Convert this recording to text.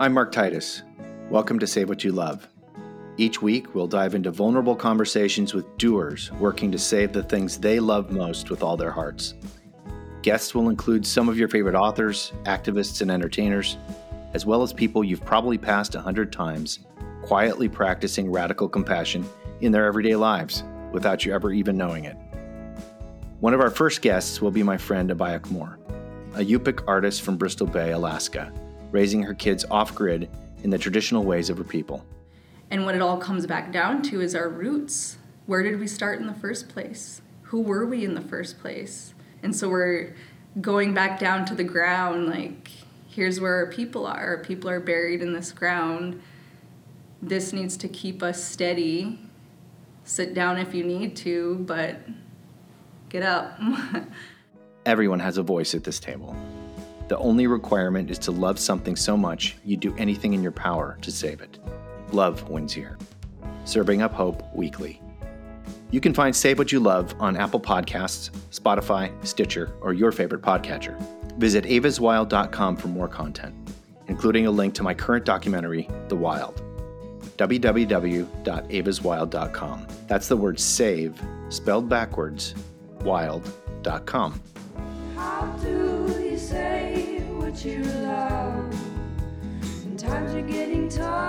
I'm Mark Titus. Welcome to Save What You Love. Each week, we'll dive into vulnerable conversations with doers working to save the things they love most with all their hearts. Guests will include some of your favorite authors, activists, and entertainers, as well as people you've probably passed a hundred times, quietly practicing radical compassion in their everyday lives without you ever even knowing it. One of our first guests will be my friend Apayo Moore, a Yupik artist from Bristol Bay, Alaska raising her kids off grid in the traditional ways of her people. And what it all comes back down to is our roots. Where did we start in the first place? Who were we in the first place? And so we're going back down to the ground like, here's where our people are. Our people are buried in this ground. This needs to keep us steady. Sit down if you need to, but get up. Everyone has a voice at this table. The only requirement is to love something so much you'd do anything in your power to save it. Love wins here. Serving up hope weekly. You can find Save What You Love on Apple Podcasts, Spotify, Stitcher, or your favorite podcatcher. Visit evaswild.com for more content, including a link to my current documentary, The Wild. www.evaswild.com. That's the word save, spelled backwards, wild.com. How do you love? times are getting tough.